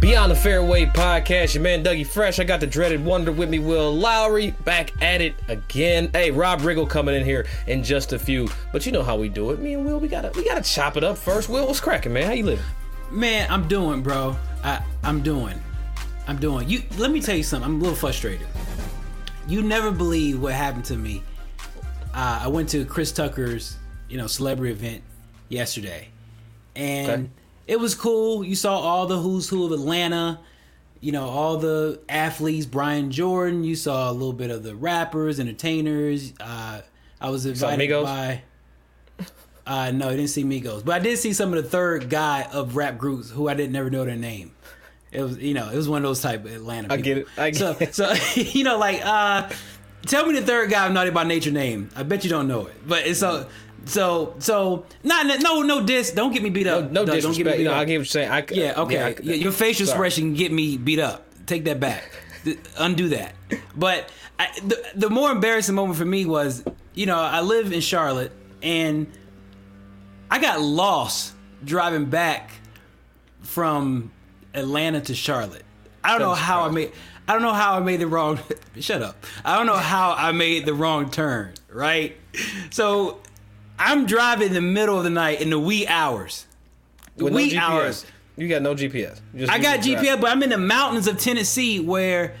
Beyond the Fairway podcast, your man Dougie Fresh. I got the dreaded wonder with me, Will Lowery, back at it again. Hey, Rob Riggle coming in here in just a few, but you know how we do it. Me and Will, we gotta we gotta chop it up first. Will, what's cracking, man? How you living? Man, I'm doing, bro. I I'm doing. I'm doing. You let me tell you something. I'm a little frustrated. You never believe what happened to me. Uh, I went to Chris Tucker's, you know, celebrity event yesterday, and Okay. It was cool. You saw all the who's who of Atlanta. You know, all the athletes. Brian Jordan. You saw a little bit of the rappers, entertainers. Uh, I was invited by. Uh, no, I didn't see Migos, but I did see some of the third guy of rap groups who I didn't never know their name. It was, you know, it was one of those type of Atlanta. I get it. I get so, it. so you know, like, uh, tell me the third guy of Naughty by Nature name. I bet you don't know it, but it's so, so, so, not no, no diss. Don't get me beat up. No Doug, disrespect. You know, I get what you're saying. I, yeah, okay. I- Your- your facial sorry. expression can get me beat up. Take that back. Undo that. But I, the the more embarrassing moment for me was, you know, I live in Charlotte and I got lost driving back from Atlanta to Charlotte. I don't know Doesn't how I made. I don't know how I made the wrong. shut up. I don't know how I made the wrong turn. Right. So I'm driving in the middle of the night in the wee hours. The With wee GPS. hours. You got no GPS. Just I got your drive. GPS, but I'm in the mountains of Tennessee where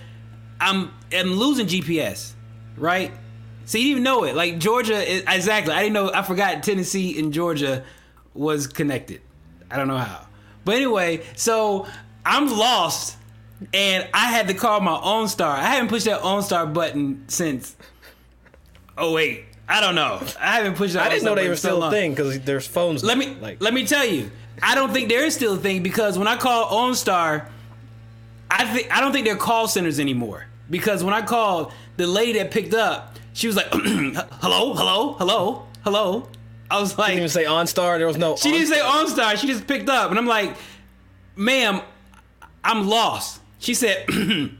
I'm I'm losing GPS, right? So you didn't even know it. Like Georgia, is, exactly. I didn't know. I forgot Tennessee and Georgia was connected. I don't know how. But anyway, so I'm lost, and I had to call my OnStar. I haven't pushed that OnStar button since. Oh wait, I don't know. I haven't pushed. I didn't know they were so still a thing because there's phones. Let me like let me tell you. I don't think there is still a thing because when I call OnStar, I think I don't think they're call centers anymore. Because when I called, the lady that picked up, she was like, "Hello, hello, hello, hello." I was like, didn't even say OnStar. There was no. she didn't say OnStar. She just picked up, and I'm like, "Ma'am, I'm lost." She said,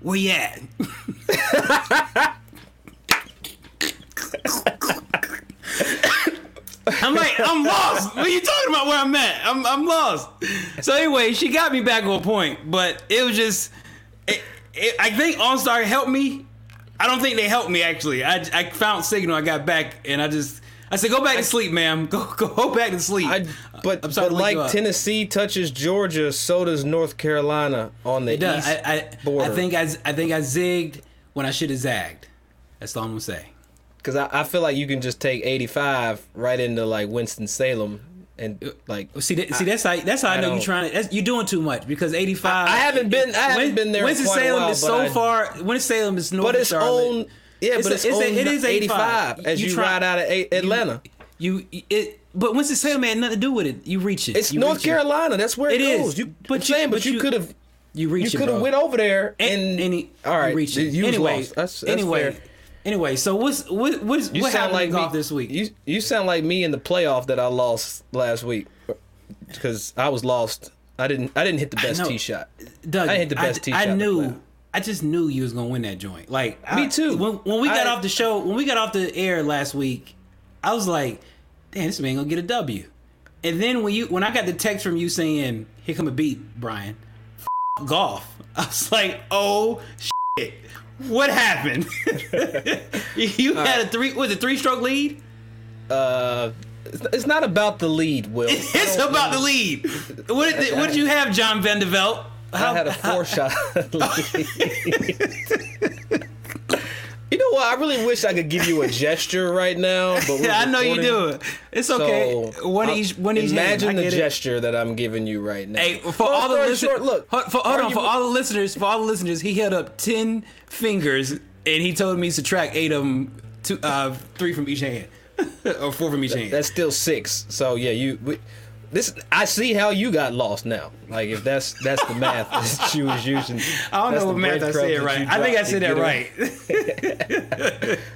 "Where you at?" I'm like, I'm lost. What are you talking about? Where I'm at? I'm I'm lost. So anyway, she got me back on point, but it was just, it, it, I think OnStar helped me. I don't think they helped me actually. I, I found signal. I got back, and I just I said, go back to sleep, ma'am. Go go back to sleep. I, but, but like. Tennessee touches Georgia, so does North Carolina on the It does. east I, I, border. I think I, I think I zigged when I should have zagged. That's all I'm gonna say. Because I, I feel like you can just take 85 right into like Winston Salem and like See, that, see, that's how that's how I, I know you're trying to. That's, you're doing too much because 85. I haven't been- I haven't been there in Winston Salem while, is so I- far. Winston Salem is north but it's on yeah, It's but a- it's, it's a- it is 85 as You you, try- ride out of A- Atlanta. You it, but Winston Salem had nothing to do with it. You reach it. it's You North reach it. Carolina. That's where it, It is, goes. You, but you- saying, but, you, you- could have You reach you could have went over there and, and, any, all right. you reach it. You anyway. That's, that's anyway, fair. Anyway. So what's what what's, You what sound like golf me, this week? You you sound like me in the playoff that I lost last week because I was lost. I didn't I didn't hit the best tee shot. Doug, I hit the best tee shot I knew. I just knew you was gonna win that joint. Like Me I- too. When, when we got I- off the show, when we got off the air last week, I was like, "Damn, this man gonna get a W." And then when you when I got the text from you saying, "Here come a beat, Brian," F- golf. I was like, "Oh shit, what happened?" you had a three was it three stroke lead? Uh, it's- not about the lead, Will. It's about the lead. What did, what did you have, John Van de Velde? I had a four shot lead. You know what? I really wish I could give you a gesture right now, but Yeah, I know you do it. It's okay. so one each. One each. Imagine the it. gesture that I'm giving you right now. Hey, for Long all the listeners, look. hold, for, hold on, for all the listeners, for all the listeners, he held up ten fingers and he told me to subtract eight of them, two, uh, three from each hand, or four from each hand. That's still six. So yeah, you. We, this I see how you got lost now. Like if that's that's the math that you was using. I don't know what math I said right. I think I said that right.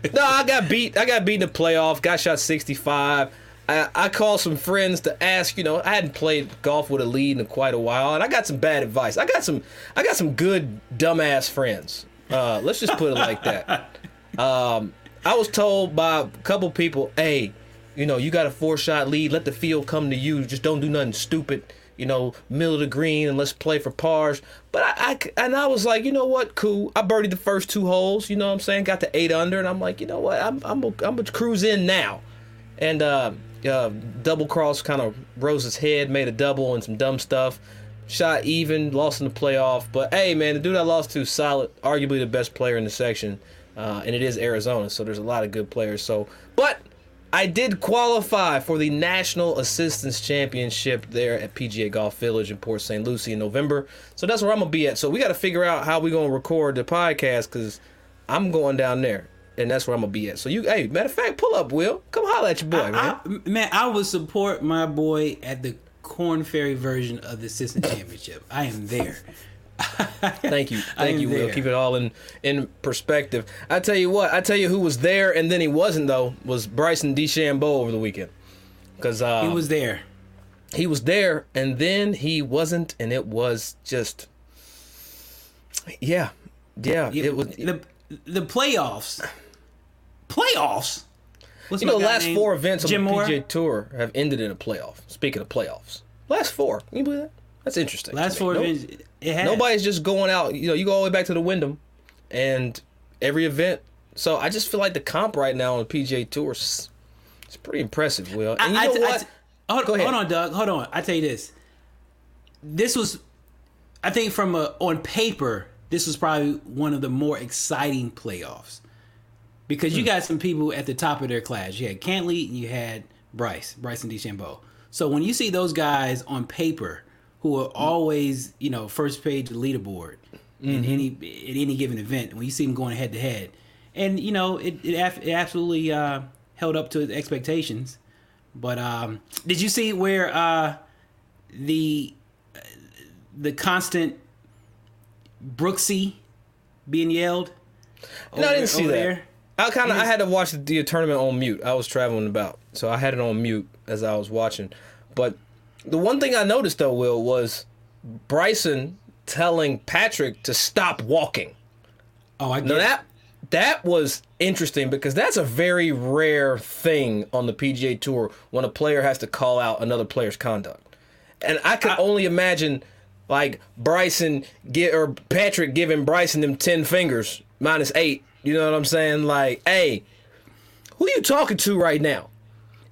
No, I got beat. I got beat in the playoff. Got shot 65. I, I called some friends to ask. You know, I hadn't played golf with a lead in quite a while, and I got some bad advice. I got some. I got some good dumbass friends. Uh, let's just put it like that. Um, I was told by a couple people, "Hey, you know, you got a four shot lead. Let the field come to you. Just don't do nothing stupid. You know, middle of the green, and let's play for pars." But I, I and I was like, you know what, cool. I birdied the first two holes. You know what I'm saying? Got to eight under, and I'm like, you know what, I'm I'm a, I'm gonna cruise in now. And uh, uh, double cross kind of rose his head, made a double and some dumb stuff. Shot even, lost in the playoff. But hey, man, the dude I lost to, solid, arguably the best player in the section, uh, and it is Arizona, so there's a lot of good players. So, but I did qualify for the National Assistant Championship there at PGA Golf Village in Port St. Lucie in November. So that's where I'm gonna be at. So we got to figure out how we gonna record the podcast because I'm going down there, and that's where I'm gonna be at. So you, hey, matter of fact, pull up, Will. Come holler at your boy, man. I, man, I would support my boy at the Korn Ferry version of the Assistant Championship. I am there. Thank you, thank you, Will. Keep it all in in perspective. I tell you what, I tell you who was there and then he wasn't though was Bryson DeChambeau over the weekend because uh, He was there. he was there and then he wasn't, and it was just yeah, yeah. It was the the playoffs. Playoffs. What's you know the last name? four events on the Moore? PGA Tour have ended in a playoff. Speaking of playoffs, last four. Can you believe that? That's interesting. Last four events. Nobody's just going out. You know, you go all the way back to the Wyndham, and every event. So I just feel like the comp right now on the PGA Tour is it's pretty impressive. Will and you I- know I- I- hold, Go ahead. hold on, Doug. Hold on. I tell you this. This was, I think, from a on paper, this was probably one of the more exciting playoffs because Hmm. you got some people at the top of their class. You had Cantlay and you had Bryce, Bryson DeChambeau. So when you see those guys on paper who are always, you know, first page leaderboard in Mm-hmm. any at any given event, when you see them going head to head, and you know, it it, af- it absolutely uh, held up to its expectations. But um, did you see where uh, the the constant Brooksy being yelled? no, I didn't see over that. there? I kind of I had to watch the, the tournament on mute. I was traveling about, so I had it on mute as I was watching. But the one thing I noticed though, Will, was Bryson telling Patrick to stop walking. Oh, I get Now that that was interesting because that's a very rare thing on the PGA Tour when a player has to call out another player's conduct. And I could only imagine like Bryson get or Patrick giving Bryson them 10 fingers minus 8. You know what I'm saying? Like, "Hey, who you talking to right now?"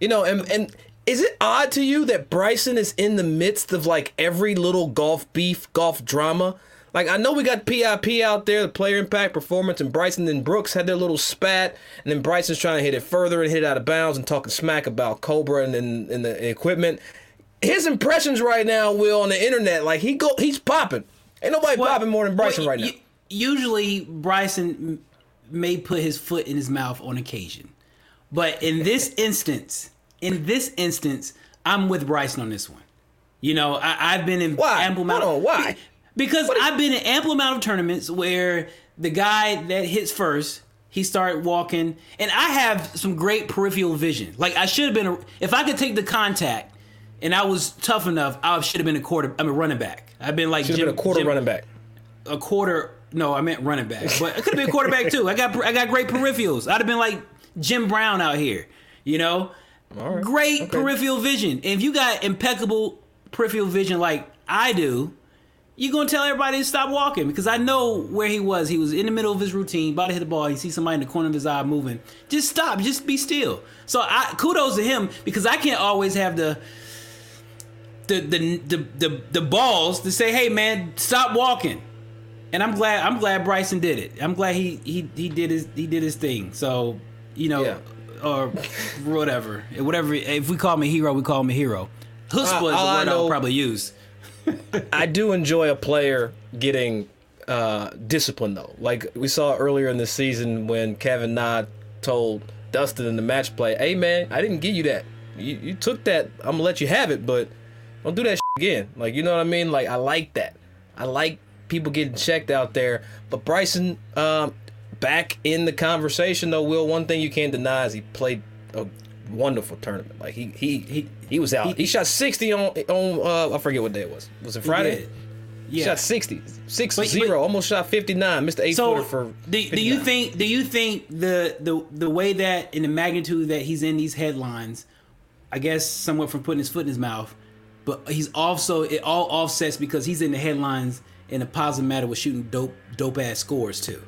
You know, and and is it odd to you that Bryson is in the midst of like every little golf beef, golf drama? Like I know we got PIP out there, the player impact performance, and Bryson and Brooks had their little spat, and then Bryson's trying to hit it further and hit it out of bounds and talking smack about Cobra and and, and the equipment. His impressions right now, Will, on the internet, like he go, he's popping. Ain't nobody Well- popping more than Bryson well, right now. Usually, Bryson may put his foot in his mouth on occasion, but in this instance, in this instance, I'm with Bryson on this one. You know, I, I've been in Why? ample amount. Hold on, why? Because I've been in ample amount of tournaments where the guy that hits first, he started walking, and I have some great peripheral vision. Like I should have been, a, if I could take the contact, and I was tough enough, I should have been a quarter. I'm a running back. I've been like Should have been a quarter Jim- running back. a quarter. No, I meant running back, but it could have been quarterback too. I got I got great peripherals. I'd have been like Jim Brown out here, you know. Great peripheral vision. And if you got impeccable peripheral vision like I do, you're gonna tell everybody to stop walking because I know where he was. He was in the middle of his routine, about to hit the ball. He sees somebody in the corner of his eye moving. Just stop. Just be still. So I kudos to him because I can't always have the the the the the, the balls to say, "Hey man, stop walking." and I'm glad I'm glad Bryson did it. I'm glad he he he did his he did his thing. So you know, Yeah. Or whatever, whatever. If we call him a hero, we call him a hero. Chutzpah is the word I I, would probably use. I do enjoy a player getting uh, disciplined though. Like we saw earlier in the season when Kevin Na told Dustin in the match play, "Hey man, I didn't give you that. You, you took that. I'm gonna let you have it, but don't do that shit again." Like you know what I mean? Like I like that. I like people getting checked out there. But Bryson, um, back in the conversation though, Will. One thing you can't deny is he played a wonderful tournament. Like he he he, he was out. He, shot 60 on on uh, I forget what day it was. Was it Friday? He Yeah. shot 60, 6 But- 0, but- almost shot 59. Missed the eight So footer for. do, do you think do you think the the the way that in the magnitude that he's in these headlines, I guess somewhat from putting his foot in his mouth, but he's also it all offsets because he's in the headlines in a positive matter with shooting dope dope ass scores too.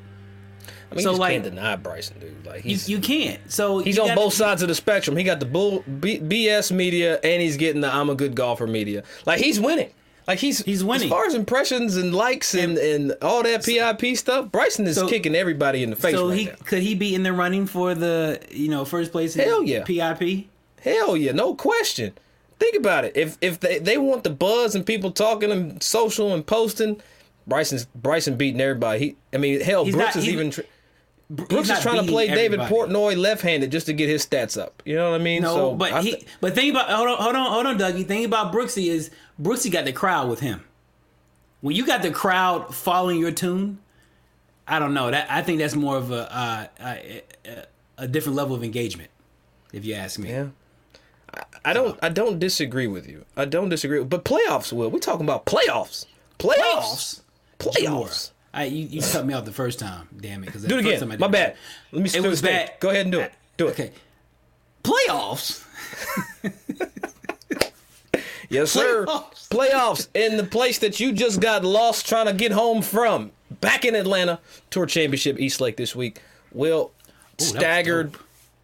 I mean, so, you just like- can't deny Bryson, dude. Like You, he's you can't. So he's on gotta- both sides of the spectrum. He got the bull B, BS media, and he's getting the I'm a good golfer media. Like he's winning. Like he's He's winning. As far as impressions and likes and, and all that PIP stuff, Bryson is So- kicking everybody in the face So right he now. could he be in the running for the you know first place? in Hell yeah. PIP. Hell yeah, no question. Think about it. If if they, they want the buzz and people talking and social and posting, Bryson's Bryson beating everybody. He, I mean, hell, He's Brooks not- is he- even. Tr- Brooks is trying to play David. Portnoy left-handed just to get his stats up. You know what I mean? No, so but I he. but think about hold on, hold on, hold on, Dougie. Think about Brooksy is Brooksy got the crowd with him. When you got the crowd following your tune, I don't know. That I think that's more of a uh, a, a, different level of engagement, if you ask me. yeah. I, I don't. I don't disagree with you. I don't disagree. But playoffs, Will. We're talking about playoffs. Playoffs. Playoffs. I, you, you cut me off the first time. Damn it! Because Do it again. My bad. Let me. It was bad. Go ahead and do it. Do it. Okay. Playoffs. Yes, sir. Playoffs. Playoffs in the place that you just got lost trying to get home from. Back in Atlanta, Tour Championship East Lake this week. Will staggered.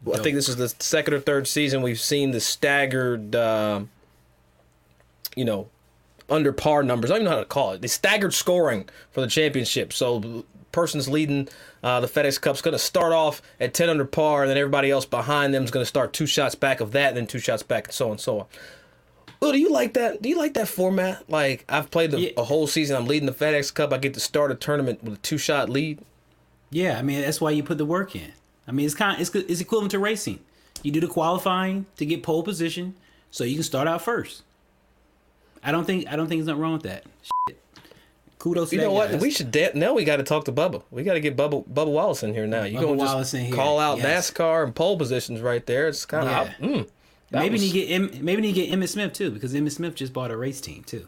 dope. I think this is the second or third season we've seen the staggered, um, you know, under par numbers. I don't even know how to call it. The staggered scoring for the championship. So, person's leading uh, the FedEx Cup's going to start off at 10 under par, and then everybody else behind them is going to start two shots back of that, and then two shots back, and so on and so on. Well, do you like that? Do you like that format? Like I've played the, Yeah. a whole season. I'm leading the FedEx Cup. I get to start a tournament with a two shot lead. Yeah, I mean that's why you put the work in. I mean it's kind it's it's equivalent to racing. You do the qualifying to get pole position, so you can start out first. I don't think I don't think there's nothing wrong with that. Shit. Kudos You that know what? We should now. We got to talk to Bubba. We got to get Bubba Bubba Wallace in here now. You gonna just Wallace in here, call out yes. NASCAR and pole positions right there? It's kind of Yeah. mm, maybe was- need get maybe need get Emmitt Smith too because Emmitt Smith just bought a race team too.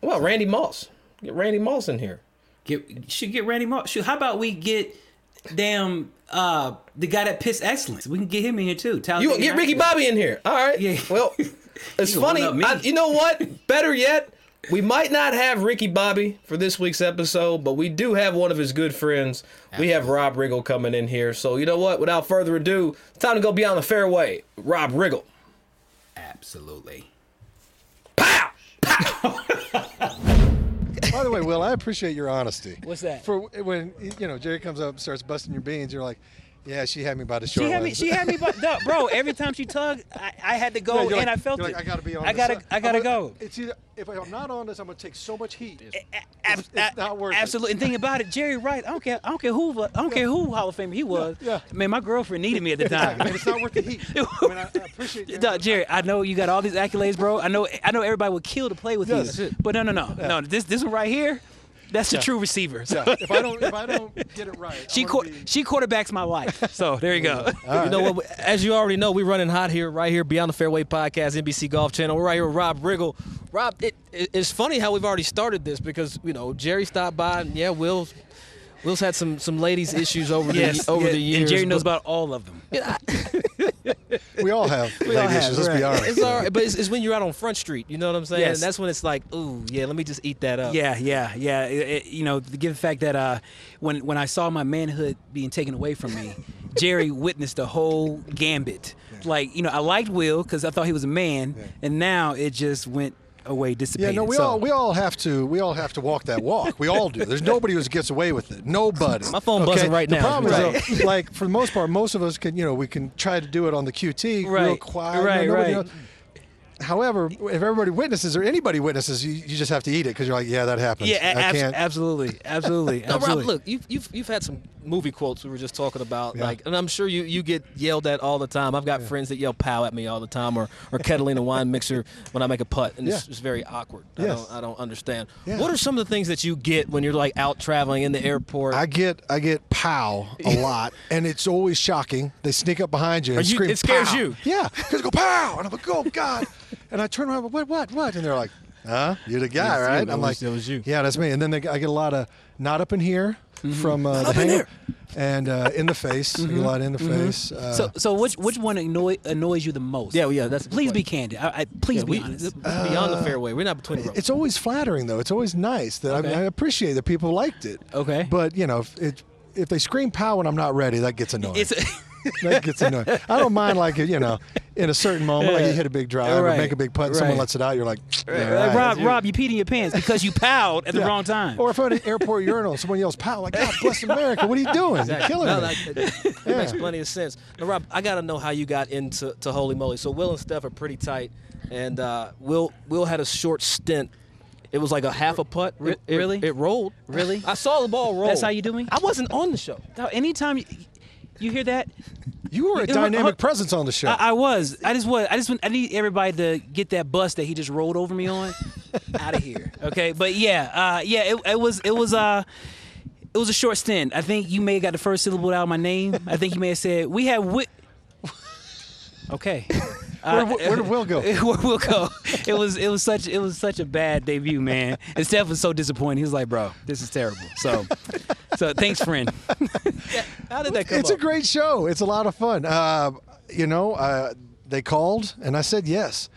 well Randy Moss. Get Randy Moss in here. Get should get Randy Moss. Shoot, how about we get damn uh the guy that pissed excellence? We can get him in here too. You Talladega get Ricky Bobby in here. All right. Yeah. Well, it's gonna funny. I, you know what? Better yet, we might not have Ricky Bobby for this week's episode, but we do have one of his good friends. We have Rob Riggle coming in here. So you know what? Without further ado, it's time to go beyond the fairway. Rob Riggle. Absolutely. Pow! Pow! By the way, Will, I appreciate your honesty. What's that? For when you know Jerry comes up and starts busting your beans, you're like, "Yeah, she had me by the short She had me. She had me, but no, bro. Every time she tugged, I, I had to go, Yeah, and like- I felt it. Like, I gotta be on. I gotta. side. I gotta I'm gonna- go. It's either if I'm not on this, I'm gonna take so much heat. Ab- it's- it's not worth it. Absolutely. And think about it, Jerry Wright. I don't care. I don't care who. I don't care who Hall of Famer he was. yeah. Man, my girlfriend needed me at the time. and it's not worth the heat. I mean, I, I appreciate you. Dog, Jerry, I know you got all these accolades, bro. I know. I know everybody would kill to play with Yes. you. But no, no, no, no. This this one right here, that's the true receiver. So Yeah, if I don't, if I don't get it right, she I'm be, she quarterbacks my life. So there you go. You know what? As you already know, we're running hot here, right here, Beyond the Fairway Podcast, NBC Golf Channel. We're right here with Rob Riggle. Rob, it, it, it's funny how we've already started this because you know Jerry stopped by, and yeah, Will's Will's had some some ladies issues over Yes. the over yeah, the years. And Jerry knows about all of them. we all have we all have, issues. Let's be honest. It's all right, but it's, it's when you're out on Front Street. You know what I'm saying? Yes. And that's when it's like, ooh, yeah, let me just eat that up. Yeah, yeah, yeah. It- it- you know, given the fact that uh, when when I saw my manhood being taken away from me, Jerry witnessed the whole gambit. Like, you know, I liked Will because I thought he was a man, and now it just went away Yeah, no, we So- all we all have to we all have to walk that walk. We all do. There's nobody who gets away with it. Nobody. My phone buzzing right the now. problem Right. is, though, like for the most part, most of us can you know we can try to do it on the QT real Right, quiet. right, nobody right. knows. However, if everybody witnesses or anybody witnesses, you, you just have to eat it because you're like, yeah, that happened. Yeah, I a- abs- can't. absolutely, absolutely, Now, absolutely. Rob, look, you've, you've you've had some movie quotes we were just talking about, Yeah. like, and I'm sure you, you get yelled at all the time. I've got friends that yell "pow" at me all the time, or or kettling a wine mixer when I make a putt, and it's, Yeah. it's very awkward. I don't I don't understand. Yeah. What are some of the things that you get when you're like out traveling in the airport? I get I get pow a lot, and it's always shocking. They sneak up behind you and you- scream. it scares "Pow." you? Yeah, because go pow, and I'm like, oh god, and I turn around, what, what, what, and they're like, huh, you're the guy, Yes, right? I'm like, that was you. Yeah, that's me. And then they, I get a lot of not up in here from uh, the up in hangar, and uh, in the face, I get a lot in the face. Uh, so, so which which one annoy, annoys you the most? yeah, well, yeah, that's Please be candid. I, I, please Yeah, be we, honest. this is beyond the fairway. We're not between the it's always flattering though. It's always nice that I, Okay. I appreciate that people liked it. Okay. But you know, if it if they scream pow when I'm not ready, that gets annoying. It's that gets annoying. I don't mind like you know, in a certain moment, like you hit a big drive or make a big putt, and someone lets it out, you're like, Like, "All right." Rob, Rob, you peed in your pants because you powed at the wrong time. Or if I'm at an airport urinal, someone yells pow, like God bless America, what are you doing? You're killing no, me. that, that makes plenty of sense. Now, Rob, I got to know how you got into to Holy Moly. So Will and Steph are pretty tight, and uh, Will Will had a short stint. It was like a half a putt. Re- It- it- really? It rolled. Really? I saw the ball roll. That's how you do me? I wasn't on the show. Now, anytime you, you hear that, You were a dynamic hold- presence on the show. I, I was. I just was. I just. I need everybody to get that bus that he just rolled over me on out of here. Okay, but yeah, uh, yeah. It, it was. It was. Uh, it was a short stint. I think you may have got the first syllable out of my name. I think you may have said we have. Wi-. Okay. where, where did Will go? where we'll go. It was it was such it was such a bad debut, man. And Steph was so disappointed. He was like, "Bro, this is terrible." So, so thanks, friend. How did that come it's up? a great show. It's a lot of fun. Uh, you know, uh, they called and I said yes.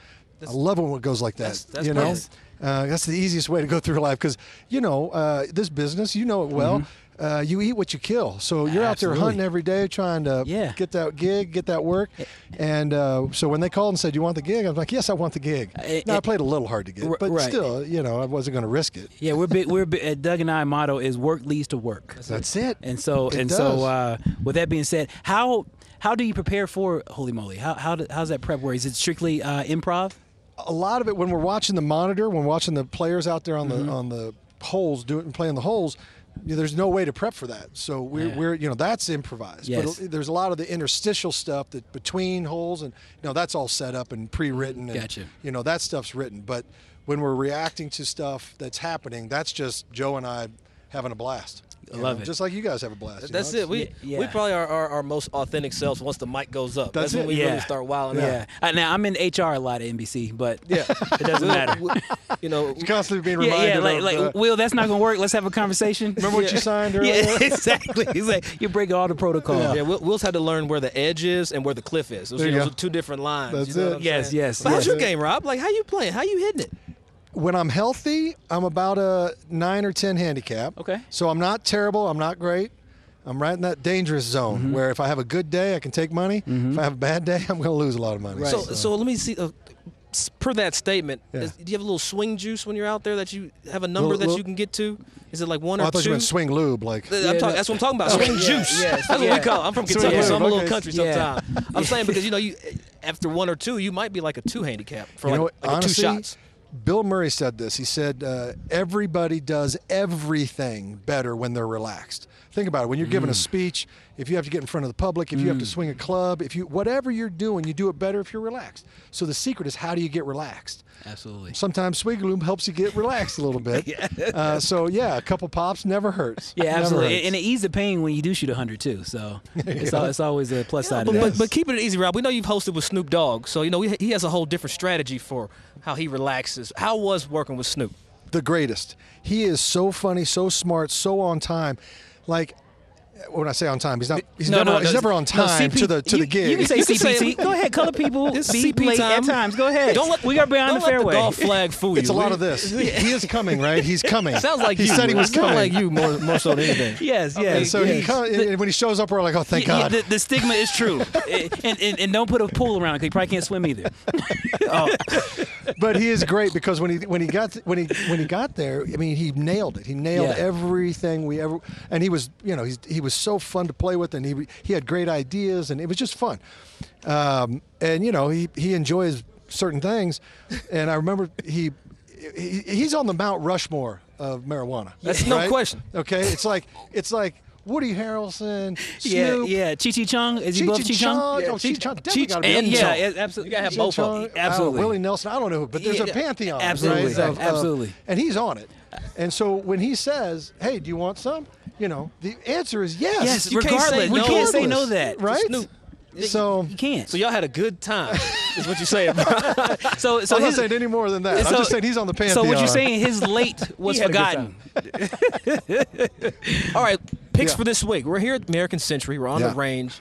I love when it goes like that. That's- that's you know, uh, that's the easiest way to go through life because you know uh, this business. You know it well. Uh, you eat what you kill. So you're out there Mm-hmm. Hunting every day, trying to Yeah. get that gig, get that work. And uh, so when they called and said, "You want the gig?" I was like, "Yes, I want the gig." it- now I played a little hard to get, R- but right. still, you know, I wasn't going to risk it. Yeah, we're big. We're big, Doug and I motto is work leads to work. That's it. And so It and does. so uh, with that being said, how how do you prepare for Holy Moly? How how do, how's that prep work? Is it strictly uh, improv? a lot of it when we're watching the monitor, when we're watching the players out there on Mm-hmm. the on the holes doing and playing the holes, there's no way to prep for that. So we're, Yeah. we're you know that's improvised. Yes. But there's a lot of the interstitial stuff that between holes and you know that's all set up and pre-written. And, Gotcha. You know that stuff's written, but when we're reacting to stuff that's happening, that's just Joe and I having a blast. I love know, it. Just like you guys have a blast. you That's know? it. We Yeah, we probably are our, our most authentic selves once the mic goes up. That's when it. we yeah. really start wilding Yeah. out. Uh, now I'm in HR a lot at NBC, but Yeah, it doesn't matter. you know, Constantly being reminded yeah, like, of. like uh, Will, that's not gonna work. Let's have a conversation. remember what you signed earlier? Yeah, exactly. He's like, you're breaking all the protocol. Yeah, Will, Will's had to learn where the edge is and where the cliff is. Those, There you you know, go. those are two different lines. That's you know it. what I'm Yes, saying? yes, But how's your game, Rob? Like, how you playing? How you hitting it? When I'm healthy, I'm about a nine or ten handicap. Okay. So I'm not terrible. I'm not great. I'm right in that dangerous zone Mm-hmm. where if I have a good day, I can take money. If I have a bad day, I'm going to lose a lot of money. Right. So, so let me see. Uh, per that statement, Yeah. is- do you have a little swing juice when you're out there that you have a number Little- that little- you can get to? Is it like one Oh, or I thought two? you meant swing lube. Like Uh, I'm Yeah, talking, that's what I'm talking about. Swing yeah, juice. yes, that's yeah. what we call. it. I'm from Swing Kentucky, so I'm a little country Yeah. sometimes. I'm saying because you know you after one or two, you might be like a two handicap for you like, know what? like Honestly, two shots. Bill Murray said this. He said, uh, everybody does everything better when they're relaxed. Think about it. When you're giving Mm. a speech, if you have to get in front of the public, if you have to swing a club, if you whatever you're doing, you do it better if you're relaxed. So the secret is how do you get relaxed? Absolutely. Sometimes lube helps you get relaxed a little bit. uh, so yeah, a couple pops never hurts. Yeah, absolutely. hurts. And it eases the pain when you do shoot 100 too. So it's, al- it's always a plus side But, of that. but, but keeping it easy, Rob. We know you've hosted with Snoop Dogg, so you know he has a whole different strategy for how he relaxes. How was working with Snoop? the greatest. He is so funny, so smart, so on time. Like when I say on time, he's not. He's No, never. no, he's no, never on no, time CP to the to you, the gig. You can say You can say CPT. Go ahead, color people It's be CP late time. at times. Go ahead. Don't let we got behind the fairway. the golf flag fool you. it's a lot of this. He, he is coming, right? He's coming. Sounds like he you. said he was Sounds coming. like you more more so than anything. Yes, And yes. so he come, and when he shows up, we're like, oh, thank Yeah, yeah, God. the, the stigma is true, eh, and, and and don't put a pool around because he probably can't swim either. oh. but he is great because when he when he got when he when he got there, I mean, he nailed it. He nailed Yeah. everything we ever, and he was you know he's, he was so fun to play with, and he he had great ideas, and it was just fun. Um, and you know he he enjoys certain things, and I remember he. he he's on the Mount Rushmore of marijuana. That's no question. Okay, it's like it's like Woody Harrelson, Yeah, Snoop, yeah. Chi Chi Chung is he above Chi Cheech Chung? Chong. Yeah, Oh, Cheech Cheech- Chong definitely Cheech gotta and Yeah, yeah, absolutely. You gotta have both of them. I don't know, Absolutely. Willie Nelson. I don't know, who, but there's Yeah, a pantheon. absolutely, right, of- of- absolutely. and he's on it. And so when he says, "Hey, do you want some?" You know, the answer is yes. Yes, You can't regardless. say we can't say no that. right? Snoop. So You can't. So y'all had a good time, is what you're saying. So, so I'm not saying any more than that. I'm just saying he's on the pantheon. So what you're saying? His late was He had a good forgotten. All right, picks Yeah. for this week. We're here at American Century. We're on Yeah. the range.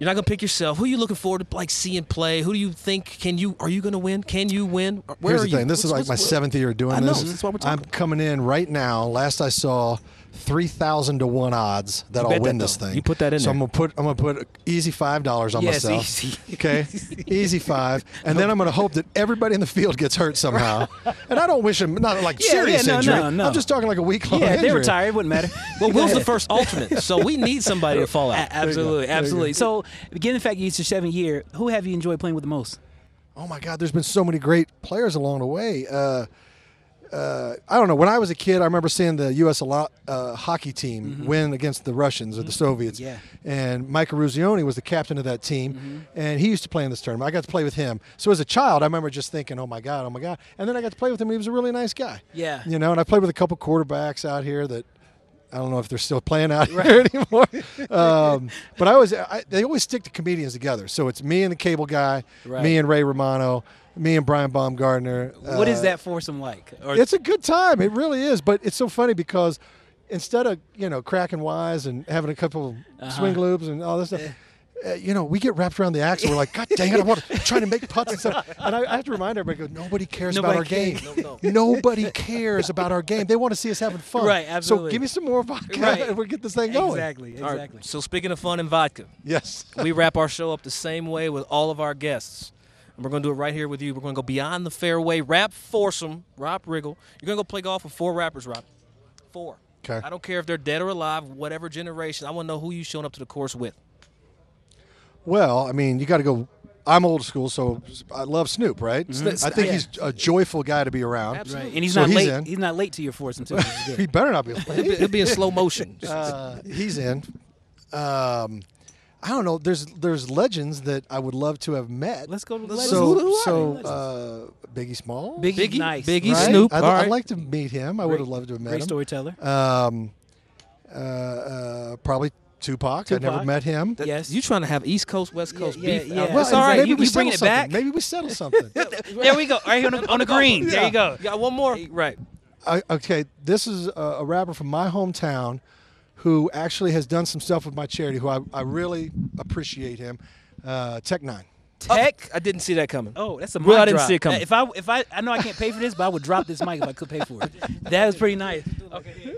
You're not gonna pick yourself. Who are you looking forward to like seeing play? Who do you think can you? Are you gonna win? Can you win? Where Here's are the you? thing. This is like my seventh year doing I know, this. that's what we're I'm talking coming in right now. Last I saw, three thousand to one odds that You I'll win that, this though. thing. You put that in so there. I'm gonna put I'm gonna put easy five dollars on Yes, myself. easy. Okay, easy five, and then I'm gonna hope that everybody in the field gets hurt somehow. and I don't wish him not like Yeah, serious yeah, no, injury. no, no. I'm just talking like a week long Yeah, injury. they retired. It wouldn't matter. Well, Will's the first alternate, so we need somebody to fall A- out. absolutely, There you go. absolutely. So, given the fact you used your seven year, who have you enjoyed playing with the most? Oh my God, there's been so many great players along the way. Uh, uh, I don't know. When I was a kid, I remember seeing the U.S. a lot, uh, hockey team win against the Russians or the Soviets. Yeah. And Mike Eruzione was the captain of that team, and he used to play in this tournament. I got to play with him. So as a child, I remember just thinking, "Oh my God, oh my God!" And then I got to play with him. He was a really nice guy. Yeah. You know, and I played with a couple quarterbacks out here that. I don't know if they're still playing out here anymore, um, but I was. I, they always stick the comedians together. So it's me and the cable guy, Right. me and Ray Romano, me and Brian Baumgartner. What is uh, that foursome like? Or It's a good time. It really is. But it's so funny because instead of you know cracking wise and having a couple Uh-huh. swing loops and all this stuff. Uh, you know, we get wrapped around the axle. We're like, God dang it! I want to trying to make putts and stuff. And I, I have to remind everybody, go, nobody cares about our Nobody game. cares. Nobody cares about our game. They want to see us having fun. Right, absolutely. So give me some more vodka, Right. and we get this thing going. exactly, All right, exactly. so speaking of fun and vodka, Yes. we wrap our show up the same way with all of our guests. And we're going to do it right here with you. We're going to go beyond the fairway. Rap foursome, Rob Riggle. You're going to go play golf with four rappers, Rob. Four. Okay. I don't care if they're dead or alive, whatever generation. I want to know who you showing up to the course with. Well, I mean, you got to go. I'm old school, so I love Snoop, right? I think Yeah. he's a joyful guy to be around. Absolutely. Right, and he's So not he's late. in. He's not late to your foursome too. which is good. He better not be It'll late. be, it'll be in slow motion. uh, he's in. Um, I don't know. There's there's legends that I would love to have met. Let's go to the so legends. so uh, Biggie Small. Biggie, Biggie, nice. Biggie, right? Snoop. I'd, all I'd like to meet him. I would have loved to have met Great him. Great storyteller. Um, uh, uh, probably Tupac. I never met him. yes. You trying to have East Coast, West Coast yeah, beef? yeah. out Well, there. all right. Maybe You- we you bring settle it back? something. Maybe we settle something. there we go. Right here on the, on the green. There you go. You got one more? Right. I, okay, this is a, a rapper from my hometown who actually has done some stuff with my charity. Who I, I really appreciate him. Uh, Tech N9ne. Tech. I didn't see that coming. Oh, that's a Well, mic I didn't drop. see it coming. If I if I I know I can't pay for this, but I would drop this mic if I could pay for it. That was pretty nice. Okay.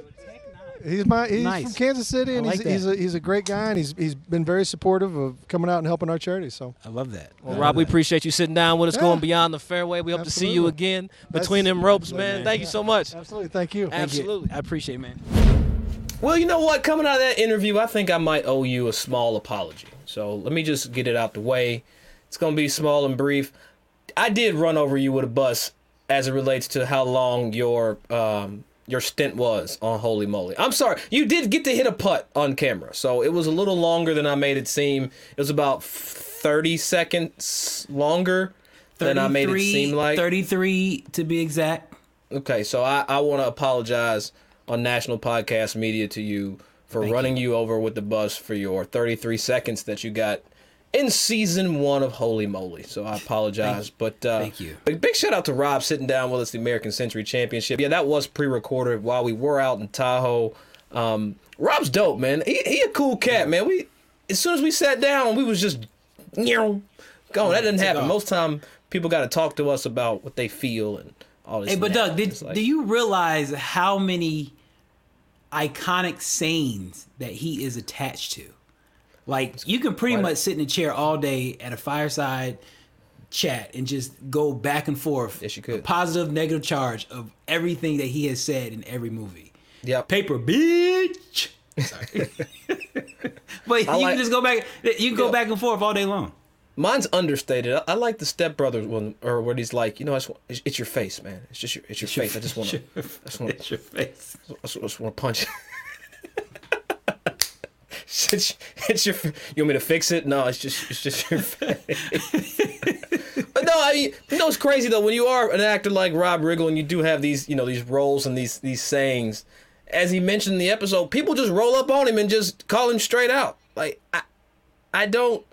He's my he's Nice. from Kansas City, and like he's, he's a he's a great guy, and he's he's been very supportive of coming out and helping our charity. So I love that. Well, Rob, we appreciate you sitting down with us, Yeah. going beyond the fairway. We hope to see you Absolutely. again That's- between them ropes, man. Thank you so much. absolutely, thank you. Thank you. Absolutely. I appreciate, it, man. Well, you know what? Coming out of that interview, I think I might owe you a small apology. So let me just get it out the way. It's going to be small and brief. I did run over you with a bus as it relates to how long your um, your stint was on Holy Moly. I'm sorry, you did get to hit a putt on camera, so it was a little longer than I made it seem. It was about 30 seconds longer than I made it seem like. 33 to be exact. Okay, so I, I want to apologize on national podcast media to you for running you. over with the bus for your 33 seconds that you got in season one of Holy Moly. So I apologize, but uh, Thank you. Big, big shout out to Rob sitting down with us the American Century Championship. Yeah, that was pre-recorded while we were out in Tahoe. Um, Rob's dope, man. He he a cool cat, man. We as soon as we sat down, we was just you know going. That doesn't happen. Most time people got to talk to us about what they feel and all this. Hey, but. Doug, did like- do you realize how many iconic sayings that he is attached to? Like you can pretty much sit in a chair all day at a fireside chat and just go back and forth. Yes, you could. Positive, negative charge of everything that he has said in every movie. Yeah. Paper, bitch. Sorry. but you like- can just go back. You can go Yeah. back and forth all day long. Mine's understated. I, I like the Step Brothers one, or where he's like, you know, I want- it's, it's your face, man. It's just your, it's your face. I just want to, I just want It's your face. I just, I just want to punch. It's, it's your. You want me to fix it? No, it's just, it's just your face. but no, I you know, it's crazy though when you are an actor like Rob Riggle and you do have these, you know, these roles and these these sayings. As he mentioned in the episode, people just roll up on him and just call him straight out. Like I, I don't.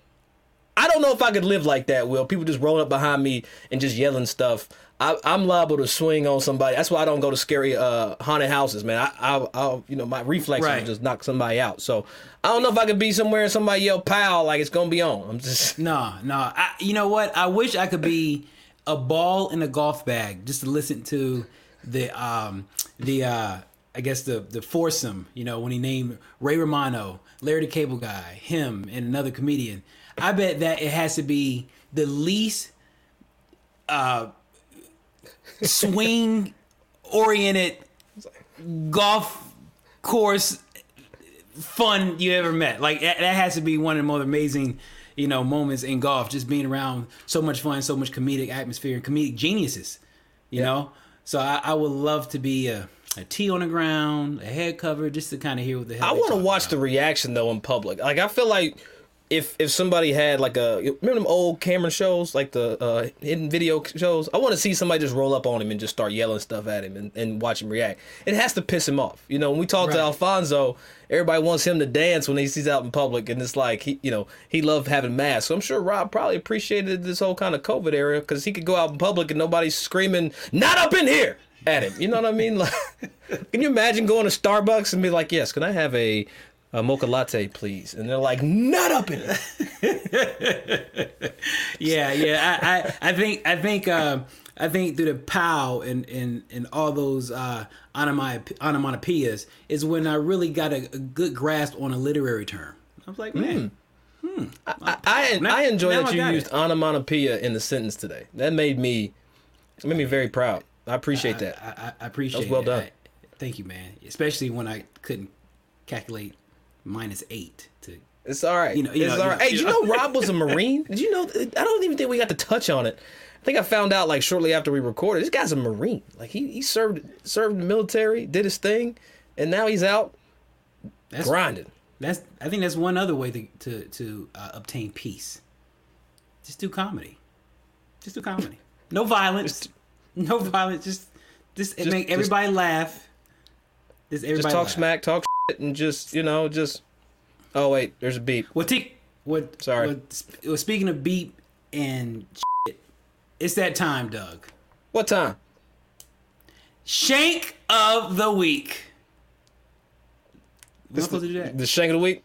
I don't know if I could live like that, Will. People just rolling up behind me and just yelling stuff. I, I'm liable to swing on somebody. That's why I don't go to scary uh, haunted houses, man. I, I, I'll, you know, my reflexes Right. will just knock somebody out. So I don't know if I could be somewhere and somebody yell "pow" like it's gonna be on. I'm just No, no. I, you know what? I wish I could be a ball in a golf bag just to listen to the um the uh I guess the the foursome. You know when he named Ray Romano, Larry the Cable Guy, him, and another comedian. I bet that it has to be the least uh swing oriented golf course fun you ever met. Like that, has to be one of the most amazing, you know, moments in golf. Just being around so much fun, so much comedic atmosphere, and comedic geniuses. You know, so I, I would love to be a, a tee on the ground, a head cover, just to kind of hear what the hell. I want to watch about. the reaction though in public. Like I feel like if if somebody had like a remember them old Cameron shows, like the uh, hidden video shows. I want to see somebody just roll up on him and just start yelling stuff at him and, and watch him react. It has to piss him off. You know, when we talk to Right. Alfonso, everybody wants him to dance when he sees out in public, and it's like he, you know, he loved having masks. So I'm sure Rob probably appreciated this whole kind of COVID era because he could go out in public and nobody's screaming "Not up in here" at him. You know what I mean? Like, can you imagine going to Starbucks and be like, "Yes, can I have a, a mocha latte, please?" And they're like, "Not up in it." Yeah, yeah. I, I, I think I think uh, I think through the pow and and and all those uh, onomatopoe- onomatopoeias is when I really got a, a good grasp on a literary term. I was like, man, I I, Now- I enjoy that you used it. onomatopoeia in the sentence today. That made me, made me very proud. I appreciate that. I, I, I appreciate. That was well it. done. I- thank you, man. Especially when I couldn't calculate minus eight to. It's all right. You know- you it's know- all right. you Hey, know- you know Rob was a Marine? Did you know? I don't even think we got to touch on it. I think I found out like shortly after we recorded. This guy's a Marine. Like he, he served served in the military, did his thing, and now he's out That's grinding. That's I think that's one other way to to, to uh, obtain peace. Just do comedy. Just do comedy. No violence. Just, no violence. Just just, Just- make just- everybody laugh. Just everybody Just talk laugh. smack, talk and just you know just. Oh wait, there's a beep. Well, t- what? Sorry. What, well, speaking of beep and shit, it's that time, Doug. What time? Shank of the week. Not supposed to do that. The shank of the week.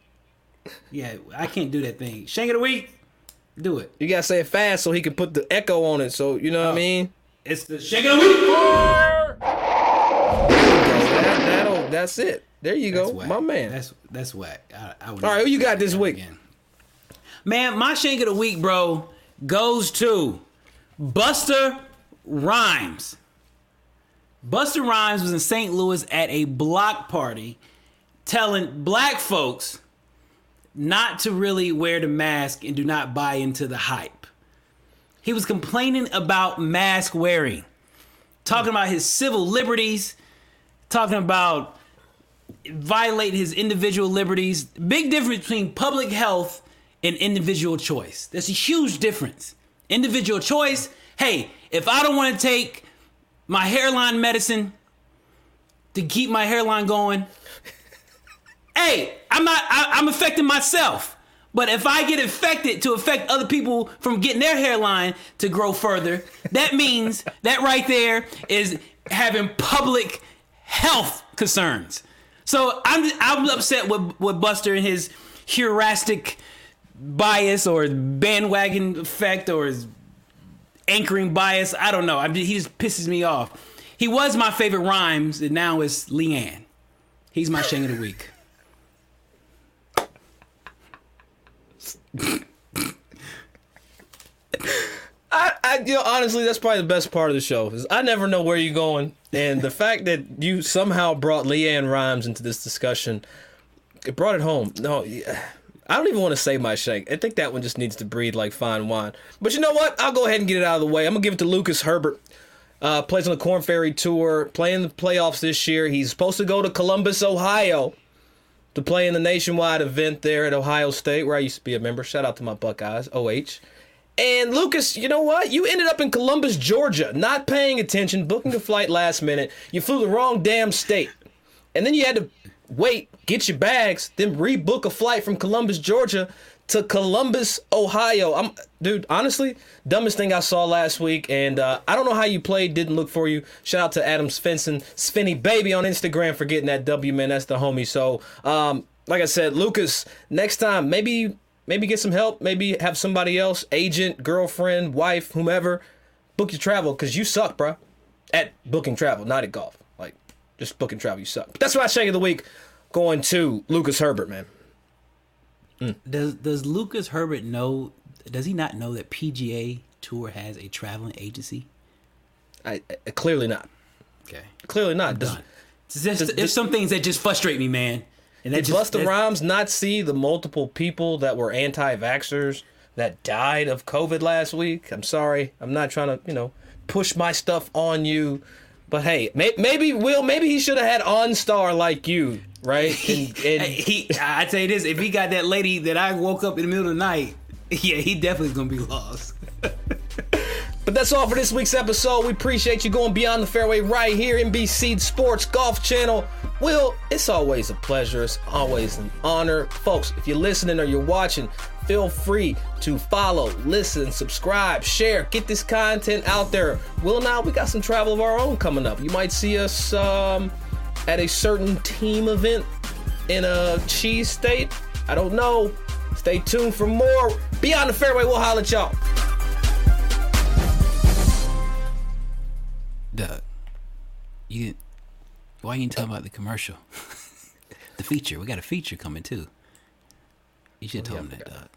Yeah, I can't do that thing. Shank of the week. Do it. You gotta say it fast so he can put the echo on it. So you know Oh. what I oh. mean. It's the shank of the week. That, that'll, that's it. There you That's go, whack. my man. That's that's whack. I, I All right, who you got this week? again. Man, my shank of the week, bro, goes to Busta Rhymes. Busta Rhymes was in St. Louis at a block party telling black folks not to really wear the mask and do not buy into the hype. He was complaining about mask wearing, talking about his civil liberties, talking about violate his individual liberties. Big difference between public health and individual choice. There's a huge difference. Individual choice, hey, if I don't want to take my hairline medicine to keep my hairline going, hey, I'm not I, I'm affecting myself. But if I get infected to affect other people from getting their hairline to grow further, that means that right there is having public health concerns. So I'm I'm upset with with Busta and his heuristic bias or bandwagon effect or his anchoring bias. I don't know. I'm he just pisses me off. He was my favorite rhymes, and now it's LeAnn. He's my shame of the week. I, I, you know, honestly, that's probably the best part of the show. Is I never know where you're going, and the fact that you somehow brought LeAnn Rimes into this discussion, it brought it home. No, I don't even want to say my shank. I think that one just needs to breathe like fine wine. But you know what? I'll go ahead and get it out of the way. I'm gonna give it to Lucas Herbert. Uh, plays on the Korn Ferry Tour, playing the playoffs this year. He's supposed to go to Columbus, Ohio, to play in the nationwide event there at Ohio State, where I used to be a member. Shout out to my Buckeyes, OH. And Lucas, you know what? You ended up in Columbus, Georgia, not paying attention, booking a flight last minute. You flew the wrong damn state. And then you had to wait, get your bags, then rebook a flight from Columbus, Georgia to Columbus, Ohio. I'm dude, honestly, dumbest thing I saw last week and uh, I don't know how you played, didn't look for you. Shout out to Adam Svensson, Svenny baby on Instagram for getting that W, man. That's the homie. So, um, like I said, Lucas, next time maybe maybe get some help, maybe have somebody else, agent, girlfriend, wife, whomever, book your travel because you suck, bro. At booking travel, not at golf. Like, just booking travel, you suck. But that's my shake of the week going to Lucas Herbert, man. Mm. Does Does Lucas Herbert know? Does he not know that PGA Tour has a traveling agency? I, I clearly not. Okay, Clearly not. Does, done. It's does- there's some things that just frustrate me, man. And did just Busta that- Rhymes not see the multiple people that were anti-vaxxers that died of COVID last week? I'm sorry. I'm not trying to, you know, push my stuff on you. But hey, may, maybe Will, maybe he should have had OnStar like you, right? And, and he, I tell you this: if he got that lady that I woke up in the middle of the night, yeah, he definitely is gonna be lost. But that's all for this week's episode. We appreciate you going beyond the fairway right here, NBC Sports Golf Channel. Will, it's always a pleasure. It's always an honor. Folks, if you're listening or you're watching, feel free to follow, listen, subscribe, share, get this content out there. Will I, we got some travel of our own coming up. You might see us um, at a certain team event in a cheese state. I don't know. Stay tuned for more. Beyond the fairway, we'll holler at y'all. Doug, you didn't. Why you didn't tell about the commercial? the feature. We got a feature coming too. You should have told him that, Doug.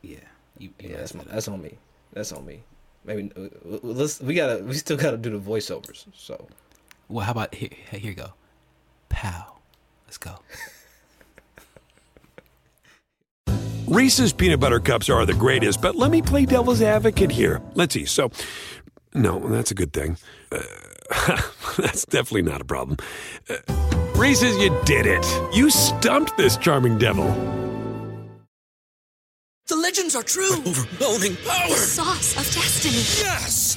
Yeah. You, you Yeah, that's, messed that's on me. That's on me. Maybe uh, let's. We gotta. We still gotta do the voiceovers. So Well, how about here? Here you go. Pow. Let's go. Reese's peanut butter cups are the greatest, but let me play devil's advocate here. Let's see. So, no, that's a good thing. Uh, that's definitely not a problem. Uh, Reese's, you did it. You stumped this charming devil. The legends are true. Overwhelming power! The Sauce of destiny. Yes!